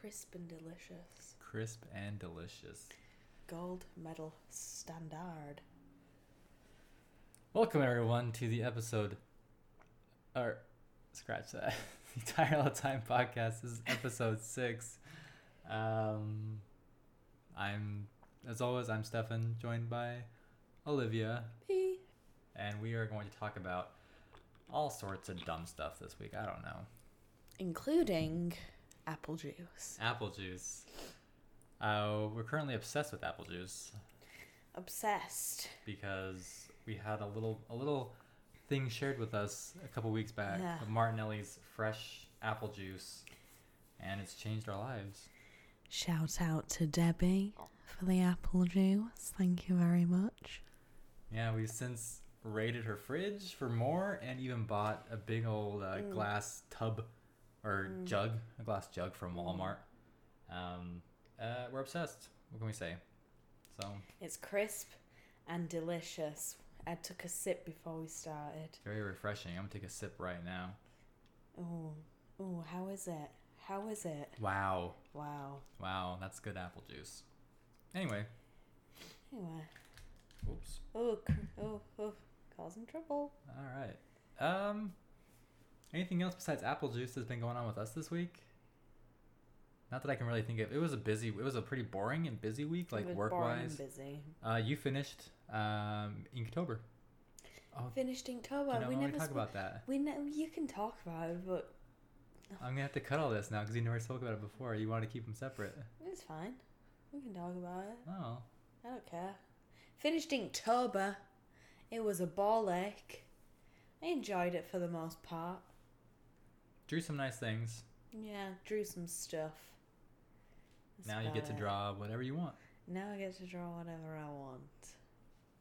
Crisp and delicious. Crisp and delicious. Gold medal standard. Welcome everyone to the episode. Or, scratch that. the Tire All Time podcast. This is episode six. Um, I'm as always. I'm Stefan, joined by Olivia, P. and we are going to talk about all sorts of dumb stuff this week. I don't know. Including apple juice. Apple juice. Uh, we're currently obsessed with apple juice Obsessed. because we had a little a little thing shared with us a couple weeks back Yeah. of Martinelli's fresh apple juice, and it's changed our lives. Shout out to Debbie for the apple juice. Thank you very much. Yeah, we've since raided her fridge for more, and even bought a big old uh, Mm. glass tub or Mm. jug, a glass jug from Walmart. Um, uh, we're obsessed. What can we say? So It's crisp and delicious. I took a sip before we started. very refreshing. I'm gonna take a sip right now. Oh, oh, how is it? How is it? Wow, Wow. wow, that's good apple juice. Anyway, Anyway. oops. Oh, cr- oh, oh, causing trouble. All right. Um, anything else besides apple juice that's been going on with us this week? Not that I can really think of. It was a busy. It was a pretty boring and busy week, like It was work wise. busy. Uh, you finished um Inktober. Oh, Finished Inktober. you know, we never talk sp- about that. We ne- you can talk about it, but I'm gonna have to cut all this now because you never spoke about it before. You wanted to keep them separate. it's fine. We can talk about it. Oh, I don't care. Finished Inktober. It was a ball ache. I enjoyed it for the most part. Drew some nice things. Yeah, drew some stuff. That's now you get to it. draw whatever you want, Now I get to draw whatever I want.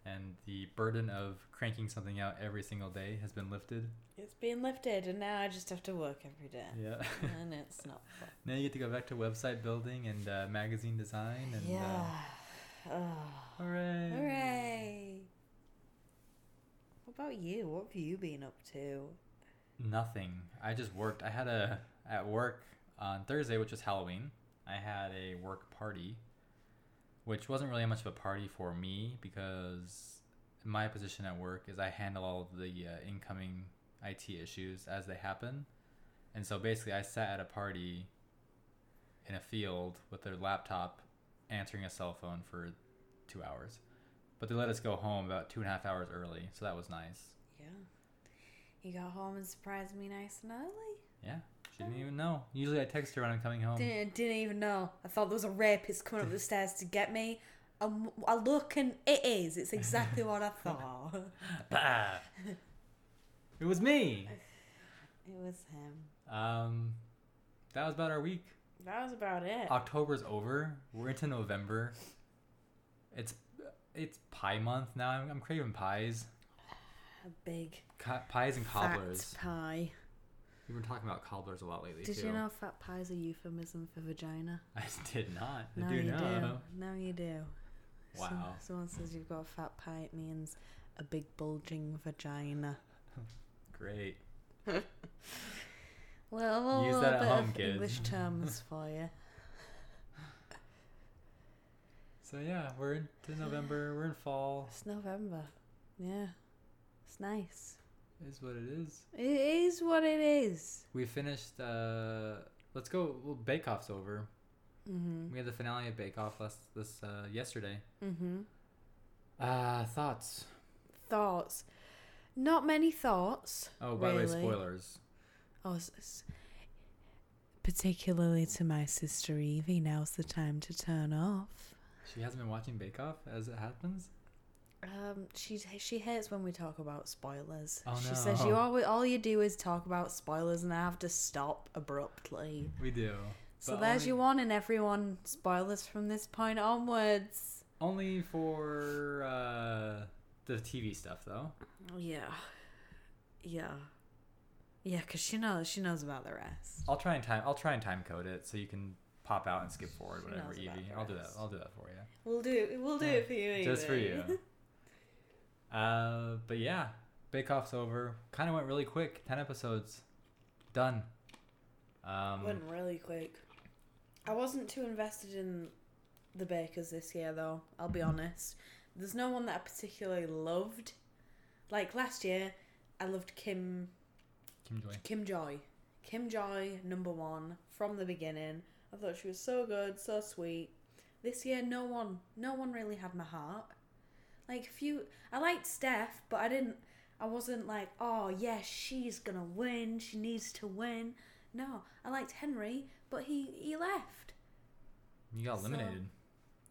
and the burden of cranking something out every single day has been lifted. It's been lifted, and now I just have to work every day. Yeah. and it's not fun. now you get to go back to website building and uh, magazine design and. yeah. Uh, Oh. hooray! Hooray! What about you? What have you been up to? Nothing. I just worked. I had a at work on Thursday, which was Halloween. I had a work party, which wasn't really much of a party for me because my position at work is I handle all of the uh, incoming IT issues as they happen, and so basically I sat at a party in a field with their laptop, answering a cell phone for two hours, but they let us go home about two and a half hours early, so that was nice. Yeah. You got home and surprised me nice and early? Yeah, she didn't even know. Usually I text her when I'm coming home. Didn't, didn't even know. I thought there was a rapist coming up the stairs to get me. Um, I look and it is. It's exactly what I thought. Bah! it was me. It was him. Um, that was about our week. That was about it. October's over. We're into November. It's it's pie month now. I'm, I'm craving pies, A big pies and cobblers. fat pie. We've been talking about cobblers a lot lately Did too. you know fat pie is a euphemism for vagina? I did not. I No, do you know. do. No, you do. Wow. someone says you've got a fat pie, it means a big bulging vagina. Great. Well, a Use little that at bit home, of kids. English terms for you. So yeah, we're into November. We're in fall. It's November. Yeah. It's nice. Is what it is. It is what it is. We finished. uh Let's go. Well, Bake Off's over. Mm-hmm. We had the finale of Bake Off last this uh, yesterday. Mm-hmm. Uh thoughts. Thoughts. Not many thoughts. Oh, by the way, spoilers. Oh, s- s- particularly to my sister Evie, now's the time to turn off. She hasn't been watching Bake Off as it happens. Um, she she hates when we talk about spoilers. Oh, she says you always all you do is talk about spoilers, and I have to stop abruptly. We do. So But there's only, your warning, everyone. Spoilers from this point onwards. Only for uh, the TV stuff, though. Yeah, yeah, yeah. Cause she knows she knows about the rest. I'll try and time. I'll try and time code it so you can pop out and skip forward, She whatever, Evie. I'll do that. I'll do that for you. We'll do it. We'll do Yeah, it for you. Just for you. Uh, but yeah, Bake Off's over. Kind of went really quick. Ten episodes, done. Um, Went really quick. I wasn't too invested in the bakers this year, though. I'll be honest. There's no one that I particularly loved. Like last year, I loved Kim Kim Joy. Kim Joy. Kim Joy, number one from the beginning. I thought she was so good, so sweet. This year, no one, no one really had my heart. Like a few, I liked Steph, but I didn't. I wasn't like, oh yes, she's gonna win. She needs to win. No, I liked Henry, but he he left. You got So- eliminated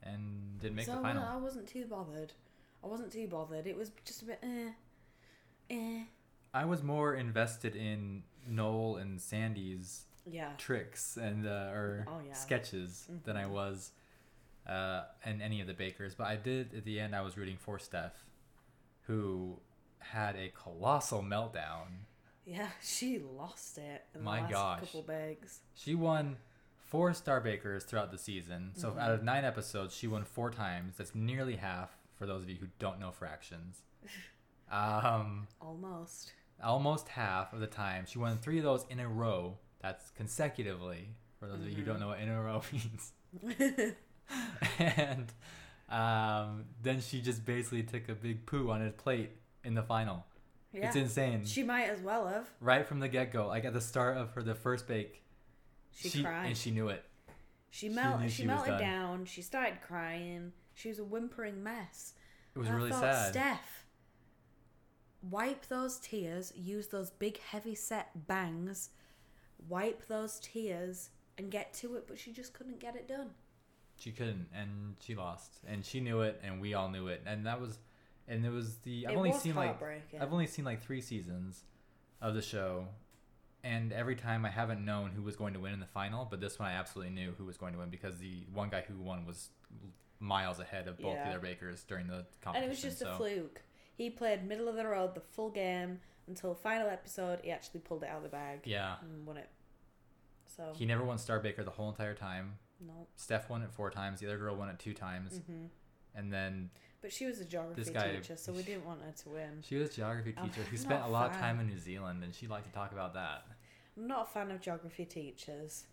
and didn't make so the I final. I wasn't too bothered. I wasn't too bothered. It was just a bit, eh, eh. I was more invested in Noel and Sandy's Yeah. tricks and uh, or Oh, yeah. sketches than I Mhm. was uh, in any of the bakers. But I did at the end. I was rooting for Steph, who had a colossal meltdown. Yeah, she lost it in My the last gosh. couple bags. She won four star bakers throughout the season. So Mm-hmm. out of nine episodes, she won four times. That's nearly half for those of you who don't know fractions. Um, Almost. almost half of the time. She won three of those in a row. That's consecutively. For those of you who Mm-hmm. don't know what in a row means. and um, then she just basically took a big poo on his plate in the final. Yeah. It's insane. She might as well have. right from the get go, like at the start of her the first bake, She, cried. and she knew it. She She melted. She, she melted down. She started crying. She was a whimpering mess. It was And I really thought, sad. Steph, wipe those tears. Use those big heavy set bangs. Wipe those tears and get to it. But she just couldn't get it done. She couldn't, and she lost, and she knew it, and we all knew it, and that was, and it was the I've it only seen like. I've only seen like three seasons of the show, and every time I haven't known who was going to win in the final, but this one I absolutely knew who was going to win because the one guy who won was miles ahead of both Yeah. the other bakers during the competition. and it was just so. a fluke. He played middle of the road the full game until final episode. He actually pulled it out of the bag Yeah, and won it. So he never won Star Baker the whole entire time. No. Steph won it four times. The other girl won it two times, hmm and then But she was a geography guy- teacher, so we didn't want her to win. she was a geography teacher who spent a lot of time in New Zealand, and she liked to talk about that. I'm not a fan of geography teachers.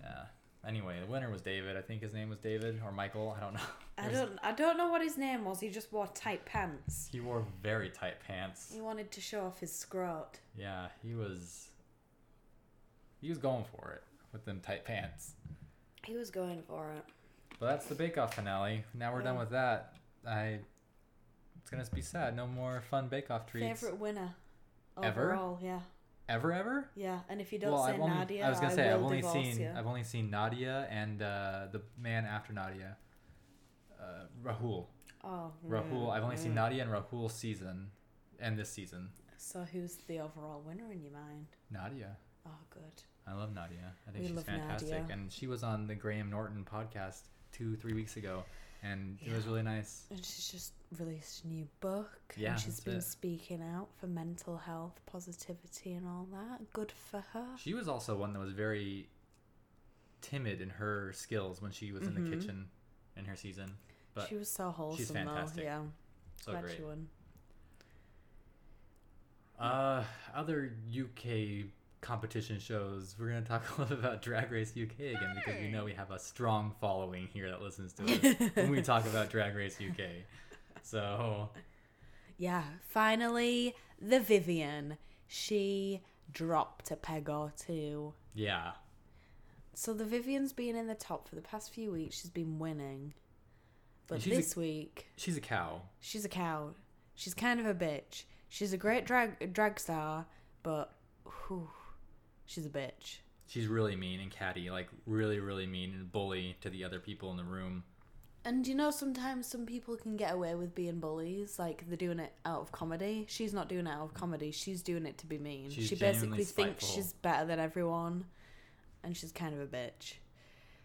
Yeah. Anyway, the winner was David. I think his name was David or Michael. I don't know. I don't I don't know what his name was. He just wore tight pants. He wore very tight pants. He wanted to show off his scrot. Yeah, he was. He was going for it with them tight pants. He was going for it. But that's the Bake Off finale. Now we're done with that. I. It's gonna be sad. No more fun Bake Off treats. Favorite winner. Ever? Overall, yeah. Ever, ever? Yeah, and if you don't well, say I've only. Nadia, I was gonna say I've only seen. you. I've only seen Nadia and uh, the man after Nadia. Uh, Rahul. Oh, Rahul. mm, I've only seen mm. Nadia and Rahul season, and this season. So who's the overall winner in your mind? Nadia. Oh, good. I love Nadia. I think We she's fantastic, Nadia. and she was on the Graham Norton podcast two, three weeks ago, and it was really nice. And she's just released a new book. Yeah, and she's been it. speaking out for mental health, positivity, and all that. Good for her. She was also one that was very timid in her skills when she was in the Mhm. kitchen in her season, but she was so wholesome, She's fantastic. though. Yeah, so glad great. she won. Uh, other UK competition shows. We're gonna talk a little bit about Drag Race UK again because we know we have a strong following here that listens to us when we talk about Drag Race UK. So Yeah, finally, the Vivian. She dropped a peg or two. yeah, So the Vivian's been in the top for the past few weeks. She's been winning. But she's a- this week, she's a cow. she's a cow. She's kind of a bitch. She's a great drag drag star, but whew, she's a bitch. She's really mean and catty, like really, really mean and bully to the other people in the room. And you know, sometimes some people can get away with being bullies, like they're doing it out of comedy. She's not doing it out of comedy. She's doing it to be mean. She's she genuinely basically thinks spiteful. she's better than everyone, and she's kind of a bitch.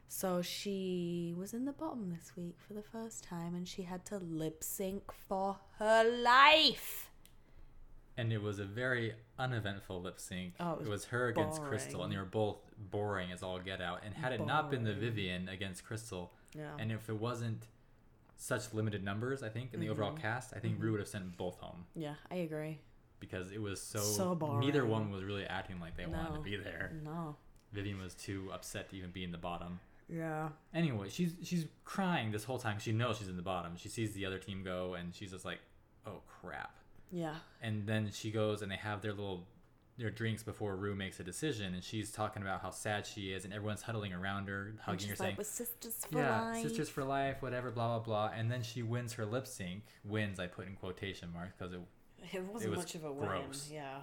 So she was in the bottom this week for the first time, and she had to lip sync for her life. And it was a very uneventful lip sync. Oh, it it, was was her against Crystal, and they were both boring as all get out. And had it not been the Vivian against Crystal, Yeah. and if it wasn't such limited numbers, I think in the overall Mhm. cast, I think Rue would have sent both home yeah, I agree. because it was so, So neither one was really acting like they wanted to be there. No. Vivian was too upset to even be in the bottom. Yeah. Anyway, she's she's crying this whole time. She knows she's in the bottom. She sees the other team go, and she's just like, "Oh crap!" Yeah. And then she goes, and they have their little their drinks before Rue makes a decision, and she's talking about how sad she is, and everyone's huddling around her, hugging she's her, like, saying, sisters for "Yeah, life." sisters for life, whatever, blah blah blah." And then she wins her lip sync. Wins, I put in quotation marks because it. It wasn't was much of a win. gross. Yeah.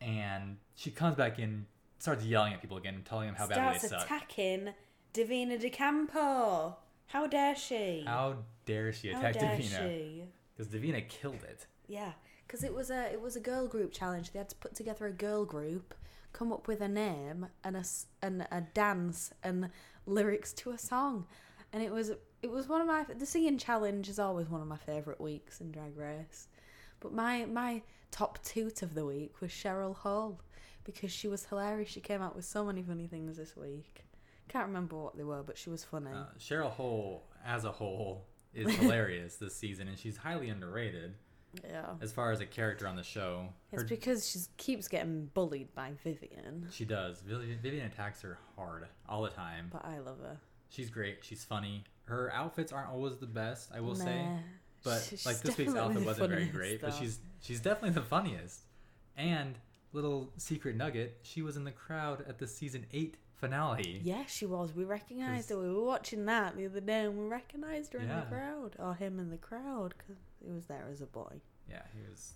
And she comes back in, starts yelling at people again, telling them how badly Starts they suck. attacking Davina De Campo. How dare she? How dare she How attack dare Davina? Because Davina killed it. Yeah, because it was a it was a girl group challenge. They had to put together a girl group, come up with a name and a and a dance and lyrics to a song, and it was it was one of my the singing challenge is always one of my favorite weeks in Drag Race, but my my top toot of the week was Cheryl Hole because she was hilarious. She came out with so many funny things this week. Can't remember what they were, but she was funny. Uh, Cheryl Hole, as a whole, is hilarious this season, and she's highly underrated yeah. as far as a character on the show. It's Her- because she keeps getting bullied by Vivian, she does. Vivian, attacks her hard all the time. but I love her. She's great. She's funny. Her outfits aren't always the best, I will say. Nah. But She's like this week's outfit wasn't very great, but she's she's definitely the funniest. And little secret nugget, she was in the crowd at the season eight finale. Yeah, she was. We recognized her. We were watching that the other day, and we recognised her in Yeah. the crowd, or him in the crowd, because he was there as a boy. Yeah, he was.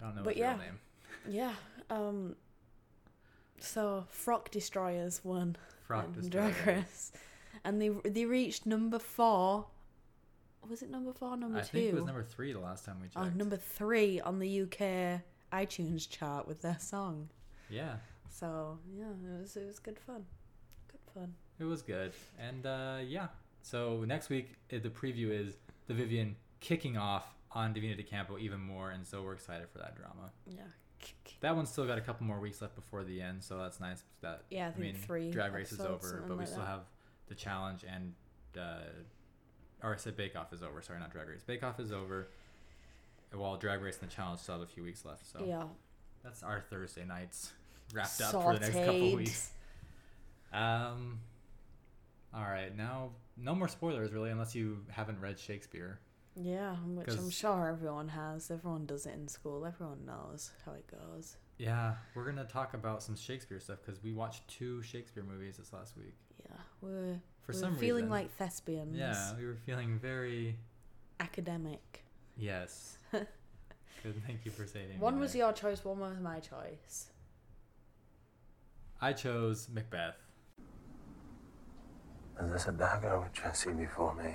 I don't know But his yeah. real name. Yeah. Um. So Frock Destroyers won Frock Destroyers. Drag Race, and they they reached number four. Was it number four? Number I two? think it was number three the last time we checked. Oh, number three on the UK iTunes chart with their song. Yeah, So yeah, it was it was good fun. Good fun. it was good, and uh, yeah. So next week uh, the preview is the Vivian kicking off on Davina DeCampo even more, and so we're excited for that drama. Yeah. That one's still got a couple more weeks left before the end, so that's nice. That Yeah, I think mean, three. Drag Race is over, but we like still that. have the challenge and, uh, or I said Bake Off is over. Sorry, not Drag Race. Bake Off is over. While Drag Race and the challenge still have a few weeks left, so Yeah. that's our Thursday nights wrapped up for the next couple weeks. Um, all right, now no more spoilers really, unless you haven't read Shakespeare. Yeah, which I'm sure everyone has. Everyone does it in school. Everyone knows how it goes. Yeah, we're gonna talk about some Shakespeare stuff because we watched two Shakespeare movies this last week. Yeah, we're For we're some feeling reason, like thespians. yeah, we were feeling very academic. yes. Good, thank you for saying. One was your choice. One was my choice. I chose Macbeth. And there's a dagger which I see before me.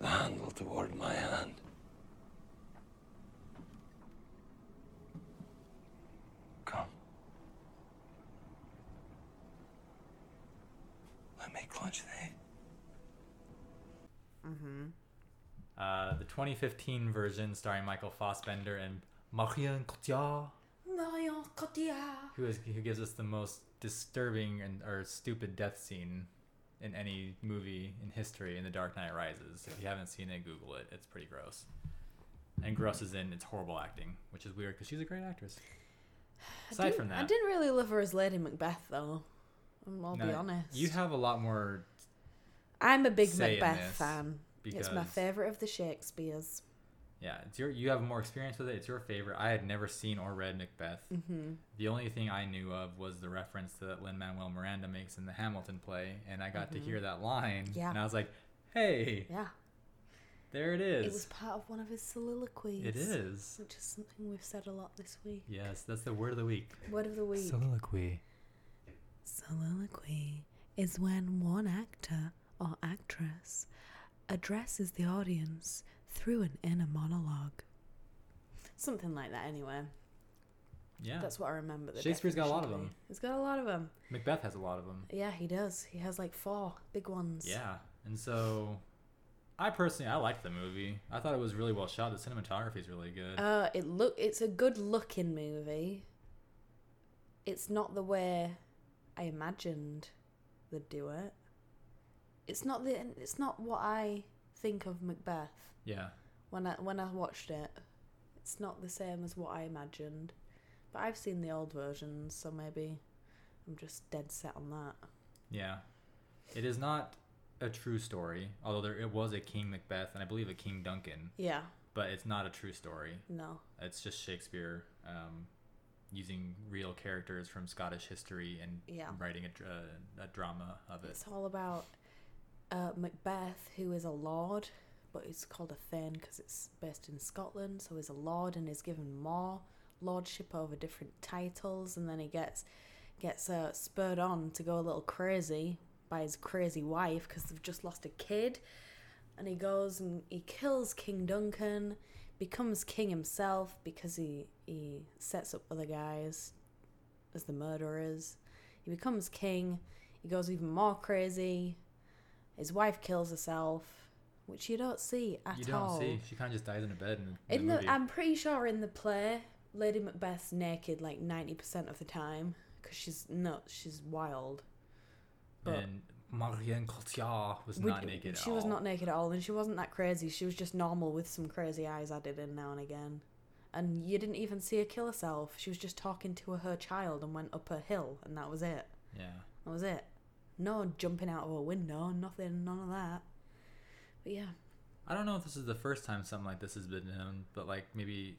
The handle toward my hand. Come. Let me clutch thee. Mm-hmm. Uh, the 2015 version starring Michael Fassbender and Marion Cotillard, Marion Cotillard. who is who gives us the most disturbing and or stupid death scene in any movie in history in The Dark Knight Rises. If you haven't seen it, Google it. It's pretty gross. And gross is in it's horrible acting, which is weird because she's a great actress. Aside from that, I didn't really love her as Lady Macbeth, though. I'll be honest. You have a lot more I'm a big Macbeth fan. It's my favorite of the Shakespeare's. Yeah, it's your you have more experience with it. It's your favorite. I had never seen or read Macbeth. Mm-hmm. The only thing I knew of was the reference that Lin Manuel Miranda makes in the Hamilton play, and I got to hear that line, Mm-hmm. Yeah. and I was like, "Hey, Yeah, there it is." it was part of one of his soliloquies. It is. Which is something we've said a lot this week. Yes, that's the word of the week. Word of the week. Soliloquy. Soliloquy is when one actor or actress addresses the audience through an inner monologue. Something like that, anyway. Yeah, That's what I remember. The Shakespeare's got a lot of them. He's got a lot of them. Macbeth has a lot of them. Yeah, he does. He has like four big ones. Yeah, and so I personally I liked the movie. I thought it was really well shot. The cinematography is really good. Uh, it look. It's a good looking movie. It's not the way I imagined they'd do it. It's not the. It's not what I think of Macbeth. yeah, when I when I watched it. It's not the same as what I imagined. But I've seen the old versions, so maybe I'm just dead set on that. Yeah. It is not a true story, although there it was a King Macbeth and I believe a King Duncan, Yeah. but it's not a true story. No. It's just Shakespeare um, using real characters from Scottish history and Yeah. writing a, dra- a drama of it. It's all about uh, Macbeth, who is a lord, but it's called a thane because it's based in Scotland. So he's a lord and is given more lordship over different titles, and then he gets gets uh, spurred on to go a little crazy by his crazy wife because they've just lost a kid, and he goes and he kills King Duncan, becomes king himself because he he sets up other guys as the murderers. He becomes king. He goes even more crazy. His wife kills herself, which you don't see at all. you don't all. see. She kind of just dies in a bed in In the the. I'm pretty sure in the play, Lady Macbeth's naked like ninety percent of the time because she's nuts. She's wild. but- and Marion Cotillard was We- not naked at She was all. not naked at all, and she wasn't that crazy. She was just normal with some crazy eyes added in now and again. And you didn't even see her kill herself. She was just talking to her child and went up a hill, and that was it. Yeah. That was it. No jumping out of a window, nothing, none of that. But yeah, I don't know if this is the first time something like this has been known, but like maybe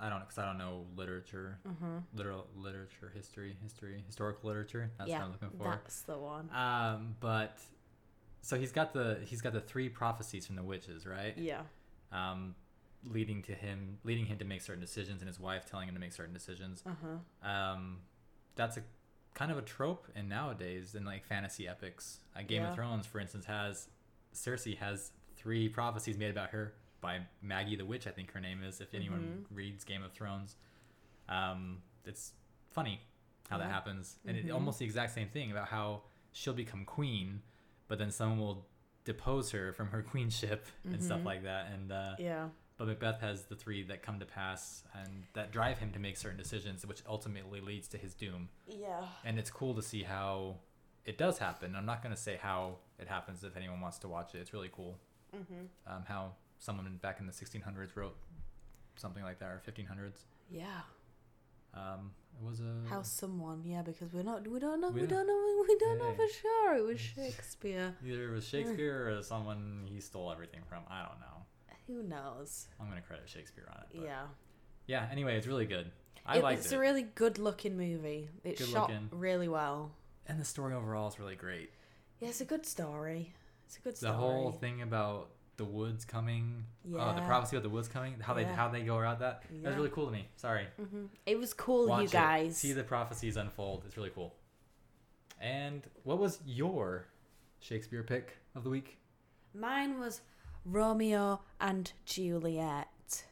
I don't because I don't know literature, uh-huh. literal literature, history, history, historical literature. That's yeah, what I'm looking for. that's the one. Um, but so he's got the he's got the three prophecies from the witches, right? Yeah, Um, leading to him leading him to make certain decisions, and his wife telling him to make certain decisions. uh huh. Um, that's a kind of a trope in nowadays in like fantasy epics. Uh, Game Yeah. of Thrones, for instance, has Cersei has three prophecies made about her by Maggie the Witch, I think her name is. If anyone Mhm. reads Game of Thrones, um, it's funny how that happens, and it Mhm. almost the exact same thing about how she'll become queen, but then someone will depose her from her queenship and stuff Mhm. like that, and uh, Yeah, but Macbeth has the three that come to pass and that drive him to make certain decisions, which ultimately leads to his doom. yeah, And it's cool to see how it does happen. I'm not going to say how it happens if anyone wants to watch it. It's really cool mm-hmm. um, how someone back in the 1600s wrote something like that or 1500s. yeah. Um, it was a How someone? Yeah, because we're not. We don't know. We We, don't- don't know. We don't know for sure. It was Shakespeare. either it was Shakespeare or someone he stole everything from. I don't know. Who knows? I'm going to credit Shakespeare on it. But Yeah. yeah. Anyway, it's really good. I it, liked it's it. a really good looking movie. It's Good shot looking. really well. and the story overall is really great. Yeah, it's a good story. It's a good story. the whole thing about the woods coming oh the Yeah. prophecy about the woods coming how they Yeah. how they go around that that's Yeah. really cool to me sorry hmm It was cool, Watch you it. guys. see the prophecies unfold it's really cool and what was your shakespeare pick of the week Mine was Romeo and Juliet.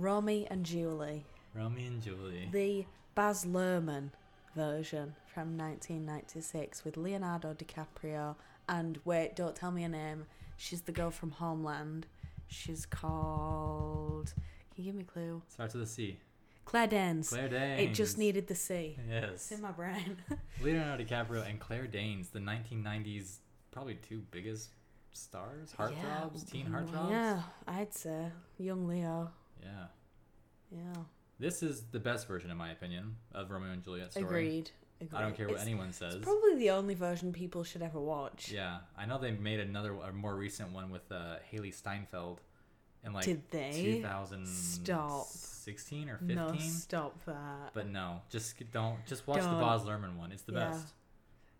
Romy and Julie. Romy and julie The Baz Luhrmann version from 1996 with Leonardo DiCaprio and wait, don't tell me her name. She's the girl from Homeland. She's called. Can you give me a clue? starts with a c Claire Danes. claire danes It just needed the C. yes It's in my brain. leonardo dicaprio and claire danes the 1990s probably two biggest stars heartthrobs teen mm, heartthrobs Yeah, I'd say young Leo. Yeah Yeah, this is the best version in my opinion of romeo and juliet story agreed. I don't care what It's- anyone says. It's probably the only version people should ever watch. Yeah, I know they made another, a more recent one with uh, Hailee Steinfeld, in like Did they? 2016 or 15. No, stop that. But no, just don't. Just watch Don't. the Baz Luhrmann one. It's the Yeah. best.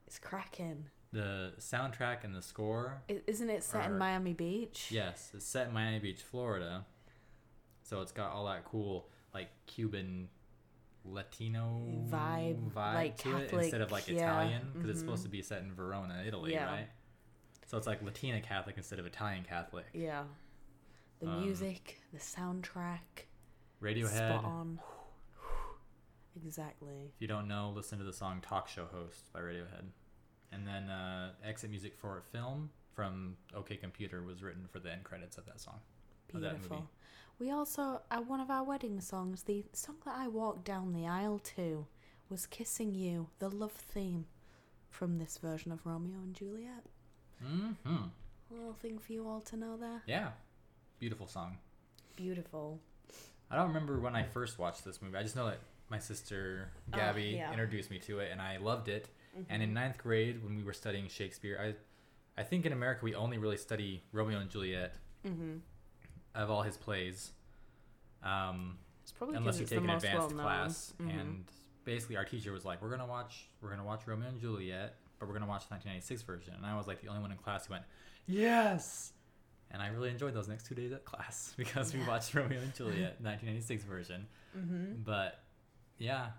It's cracking. The soundtrack and the score. Isn't it set in Miami Beach? Yes, it's set in Miami Beach, Florida. So it's got all that cool like Cuban Latino Vibe, vibe like to it instead of like yeah, Italian because it's supposed to be set in Verona, Italy, Yeah. right? So it's like Latina Catholic instead of Italian Catholic. Yeah. The Um, music, the soundtrack, Radiohead. spot on. Exactly. If you don't know, listen to the song "Talk Show Host" by Radiohead, and then uh, exit music for a film from OK Computer was written for the end credits of that song. Of that movie. Beautiful. We also, at one of our wedding songs, the song that I walked down the aisle to was Kissing You, the love theme from this version of Romeo and Juliet. Mm-hmm. A little thing for you all to know there. Yeah, beautiful song. Beautiful. I don't remember when I first watched this movie. I just know that my sister Oh, Gabby yeah. Mm-hmm. introduced me to it, and I loved it. And in ninth grade, when we were studying Shakespeare, I, I think in America we only really study Romeo and Juliet Mm-hmm. Of all his plays, um, It's probably unless you take an advanced well-known. class. Mhm. And basically, our teacher was like, "We're gonna watch, we're gonna watch Romeo and Juliet, but we're gonna watch the 1996 version." And I was like the only one in class who went, "Yes." And I really enjoyed those next two days at class because we watched Romeo and Juliet 1996 version. Mm-hmm. But yeah,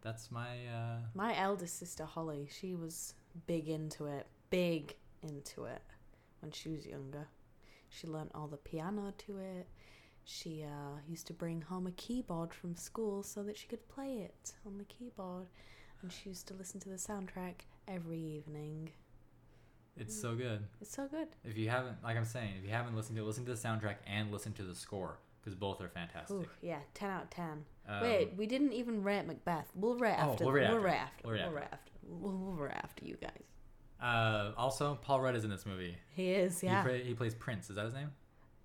that's my uh My eldest sister Holly, she was big into it, big into it when she was younger. She learnt all the piano to it. She uh, used to bring home a keyboard from school so that she could play it on the keyboard, and she used to listen to the soundtrack every evening. it's so good. It's so good. If you haven't like I'm saying, if you haven't listened to it, listen to the soundtrack and listen to the score because both are fantastic. Ooh, yeah, ten out of ten. Um, Wait, we didn't even rate Macbeth. We'll rate Oh, after. we'll rate after. We'll rate after. We'll rate We'll rate after. We'll, we'll rate after you guys. Uh, also, Paul Rudd is in this movie. He is, yeah. He, play, he plays Prince. Is that his name?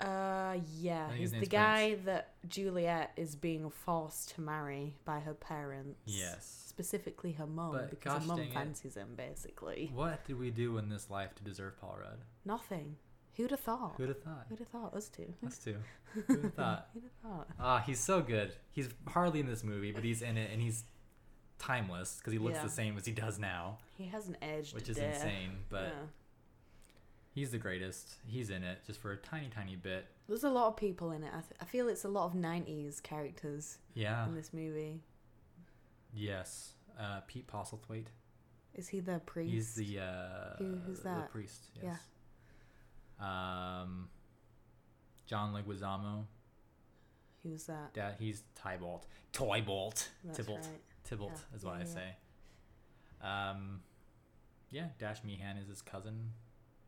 Uh, yeah, he's the guy that Juliet is being forced to marry by her parents. Yes. Specifically her mum, But because her mum dang it. fancies him, basically. What did we do in this life to deserve Paul Rudd? Nothing. Who'd have thought? Who'd have thought? Who'd have thought? Us two. Us two. Who'd have thought? Who'd have thought? Ah, he's so good. He's hardly in this movie, but he's in it, and he's timeless because he looks Yeah. the same as he does now, He has an edge, which is there. insane. But Yeah. he's the greatest. He's in it just for a tiny, tiny bit. There's a lot of people in it. I, th- I feel it's a lot of 90s characters Yeah. in this movie. Yes. Uh, Pete Postlethwaite. Is he the priest? He's the uh, Who- who's the that? priest. Yeah. Yes. Um, John Leguizamo. Who's that? Dad, he's Tybalt. Tybalt. That's Tybalt. right. Tybalt Yeah, is what yeah, I say. Um, yeah, Dash Mihok is his cousin.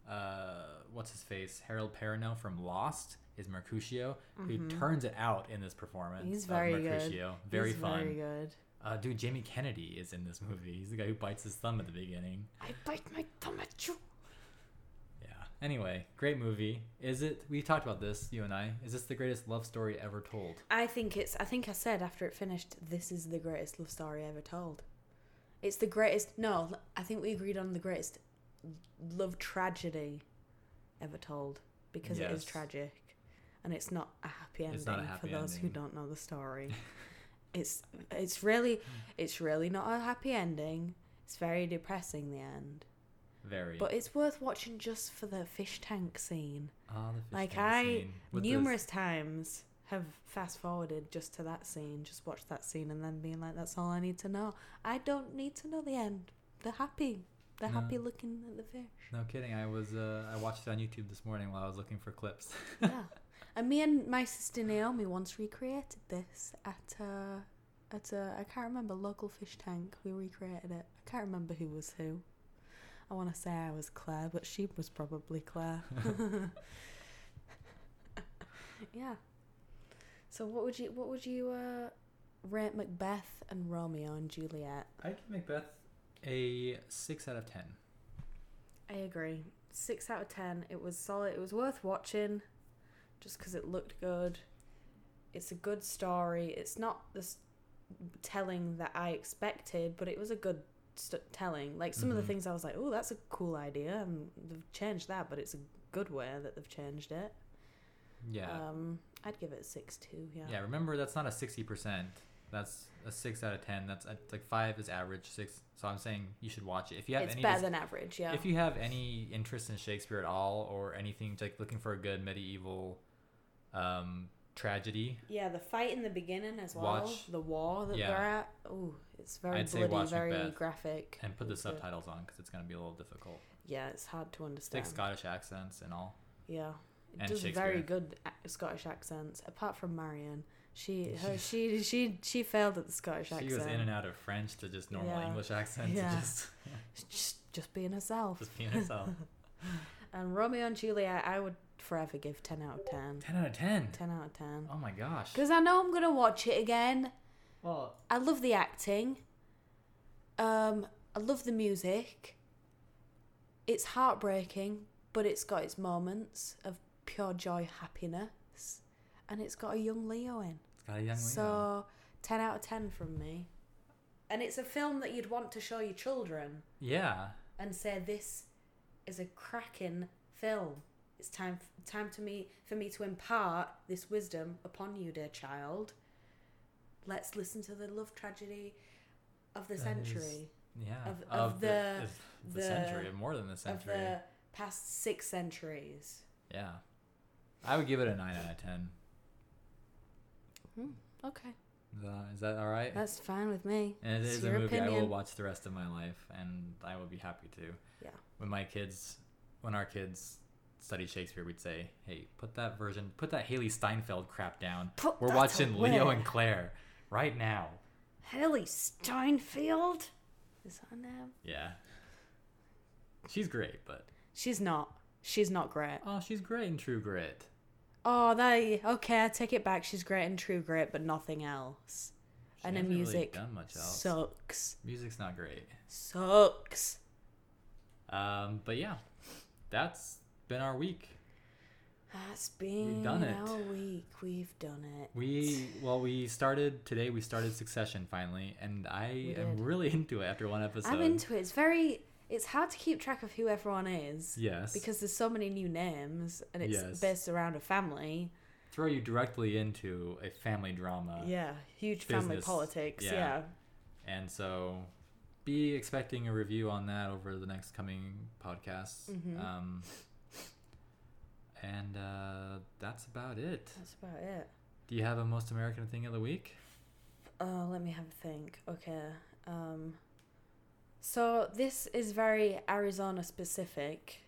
Uh, what's his face? Harold Perrineau from Lost is Mercutio, who turns it out in this performance. Mm-hmm. He's very good. Mercutio. Very He's fun. Very good. Uh, dude, Jamie Kennedy is in this movie. He's the guy who bites his thumb at the beginning. I bite my thumb at you. Anyway, great movie. Is it? We talked about this, you and I. Is this the greatest love story ever told? I think it's. I think I said after it finished, this is the greatest love story ever told. It's the greatest. No, I think we agreed on the greatest love tragedy ever told because it is tragic, and it's not a happy ending a happy for those who don't know the story. it's it's really hmm. it's really not a happy ending. It's very depressing the end, Very. but it's worth watching just for the fish tank scene. Ah, the fish Like tank I scene with this- numerous times have fast forwarded just to that scene, just watched that scene and then being like, that's all I need to know. I don't need to know the end. They're happy, the No. happy looking at the fish. No kidding. I was uh, I watched it on YouTube this morning while I was looking for clips. yeah, and me and my sister Naomi once recreated this at a at a I can't remember local fish tank. We recreated it. I can't remember who was who. I want to say I was Claire, but she was probably Claire. yeah. So what would you what would you uh, rate Macbeth and Romeo and Juliet? I give Macbeth a six out of ten. I agree. Six out of ten. It was solid. It was worth watching, just because it looked good. It's a good story. It's not the s- telling that I expected, but it was a good st- telling. Like some of Mhm. the things I was like, oh, that's a cool idea, and they've changed that, but it's a good way that they've changed it. Yeah. Um, I'd give it a six two. Yeah. yeah. Remember, that's not a sixty percent. That's a six out of ten. That's a, like five is average. Six. So I'm saying you should watch it if you have it's any. better than average. Yeah. If you have any interest in Shakespeare at all, or anything like looking for a good medieval um, tragedy, yeah, the fight in the beginning as well. Watch- The war that Yeah. they're at. Oh, it's very I'd bloody, very Macbeth graphic. and put the subtitles on because it's gonna be a little difficult. Yeah, it's hard to It's understand. like Scottish accents and all. Yeah, it And does very good Scottish accents. Apart from Marion, she her she she she failed at the Scottish She accent. She was in and out of French to just normal Yeah. English accent Yeah. to just Just just being herself. just being herself. And Romeo and Juliet, I would forever give ten out of ten. ten out of ten. Ten out of ten. Oh my gosh. Because I know I'm gonna watch it again. Well, I love the acting. Um, I love the music. It's heartbreaking, but it's got its moments of pure joy, happiness, and it's got a young Leo in. it's got a young Leo. So, 10 out of 10 from me. And it's a film that you'd want to show your children yeah. and say, this is a cracking film. It's time time to me for me to impart this wisdom upon you, dear child. Let's listen to the love tragedy of the That is- century, Yeah. Of- of the- of the, the- century, of more than the of century. the past six centuries. Yeah. I would give it a nine out of ten. Hmm, okay, Is that all right? that's fine with me. and it it's is a your movie I will watch the rest of my life, and I will be happy to. Yeah. When my kids, when our kids study Shakespeare, we'd say, "Hey, put that version, put that Hailee Steinfeld crap down. Put We're watching Leo and Claire right now." Hailee Steinfeld? Is that her name? Yeah. She's great, but She's not. She's not great. oh, she's great in True Grit. Oh, that okay. I take it back. She's great in True Grit, but nothing else. She and her really music done much else. sucks. Music's not great. Sucks. Um, but yeah, that's been our week. That's been We've done it. our week. We've done it. We well, we started today. We started Succession finally, and I am really into it after one episode. I'm into it. It's very. It's hard to keep track of who everyone is. Yes, Because there's so many new names, and it's Yes. based around a family. throw you directly into a family drama. yeah, huge family politics. Yeah. Yeah. and so be expecting a review on that over the next coming podcasts. Mhm. Um, and uh, that's about it. That's about it. Do you have a most American thing of the week? Oh, let me have a think. Okay. Um so this is very Arizona specific,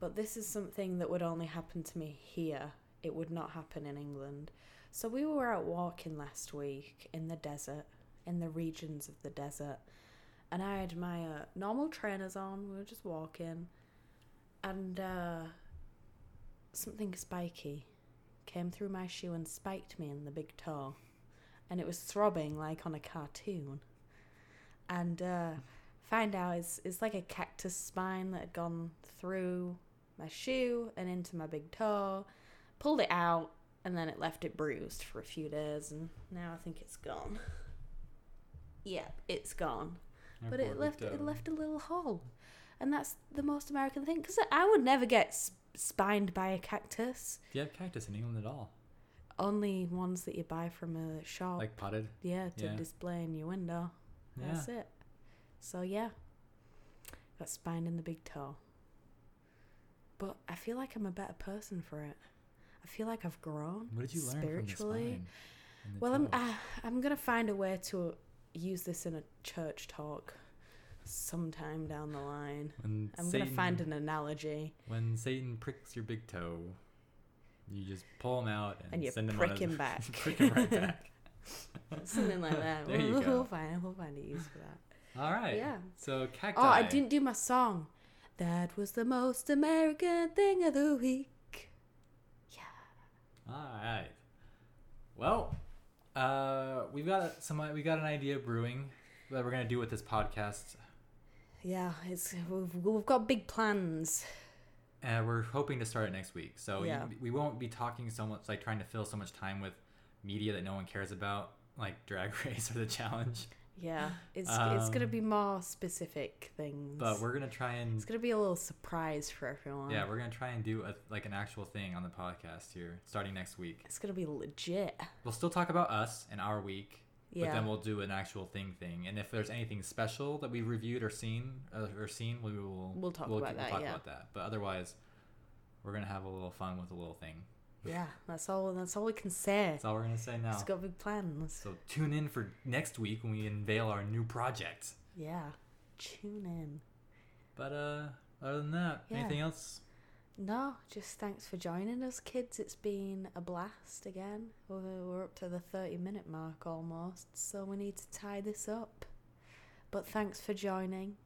but this is something that would only happen to me here. It would not happen in England. So we were out walking last week in the desert, in the regions of the desert, and I had my uh, normal trainers on. We were just walking, and uh, something spiky came through my shoe and spiked me in the big toe and it was throbbing like on a cartoon. And uh, find out it's it's like a cactus spine that had gone through my shoe and into my big toe. Pulled it out, and then it left it bruised for a few days, and now I think it's gone. Yeah, it's gone. But it left it toe. left a little hole, and that's the most American thing because I would never get spined by a cactus. Do you have cactus in England at all? Only ones that you buy from a shop. Like potted? Yeah, to Yeah. display in your window. Yeah. That's it. So yeah, got spine in the big toe. But I feel like I'm a better person for it. I feel like I've grown. What did you learn spiritually. spine? and the Well, I'm uh, I'm gonna find a way to use this in a church talk sometime down the line. when I'm Satan, gonna find an analogy. when Satan pricks your big toe, you just pull him out and, And you send prick him his, back. prick him right back. Something like that. There you we'll, go. we'll find we'll find a use for that. All right. Yeah. So cacti. Oh, I didn't do my song. That was the most American thing of the week. Yeah. All right. Well, uh, we've got some. We got an idea brewing that we're gonna do with this podcast. Yeah, it's we've, we've got big plans. And we're hoping to start it next week. So you- Yeah. we won't be talking so much, like trying to fill so much time with media that no one cares about, like Drag Race or The Challenge. Yeah, it's it's gonna Um, be more specific things. But we're gonna try and it's gonna be a little surprise for everyone. yeah, we're gonna try and do a, like an actual thing on the podcast here starting next week. it's gonna be legit. We'll still talk about us and our week, but Yeah. then we'll do an actual thing thing. And if there's anything special that we've reviewed or seen uh, or seen, we will We'll talk about that, talk yeah. about that. But otherwise, we're gonna have a little fun with a little thing. Yeah, that's all. That's all we can say. That's all we're gonna say now. It's got big plans. So tune in for next week when we unveil our new project. Yeah, tune in. But uh, other than that, Yeah. anything else? No, just thanks for joining us, kids. It's been a blast again. We're, we're up to the 30 minute mark almost, so we need to tie this up. But thanks for joining.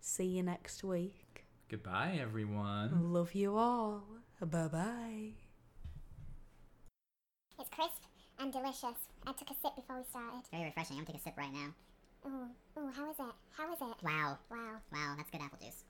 See you next week. Goodbye, everyone. Love you all. Bye bye. It's crisp and delicious. I took a sip before we started. Very refreshing. I'm gonna take a sip right now. Ooh, ooh, how is it? How is it? Wow. Wow. Wow, that's good apple juice.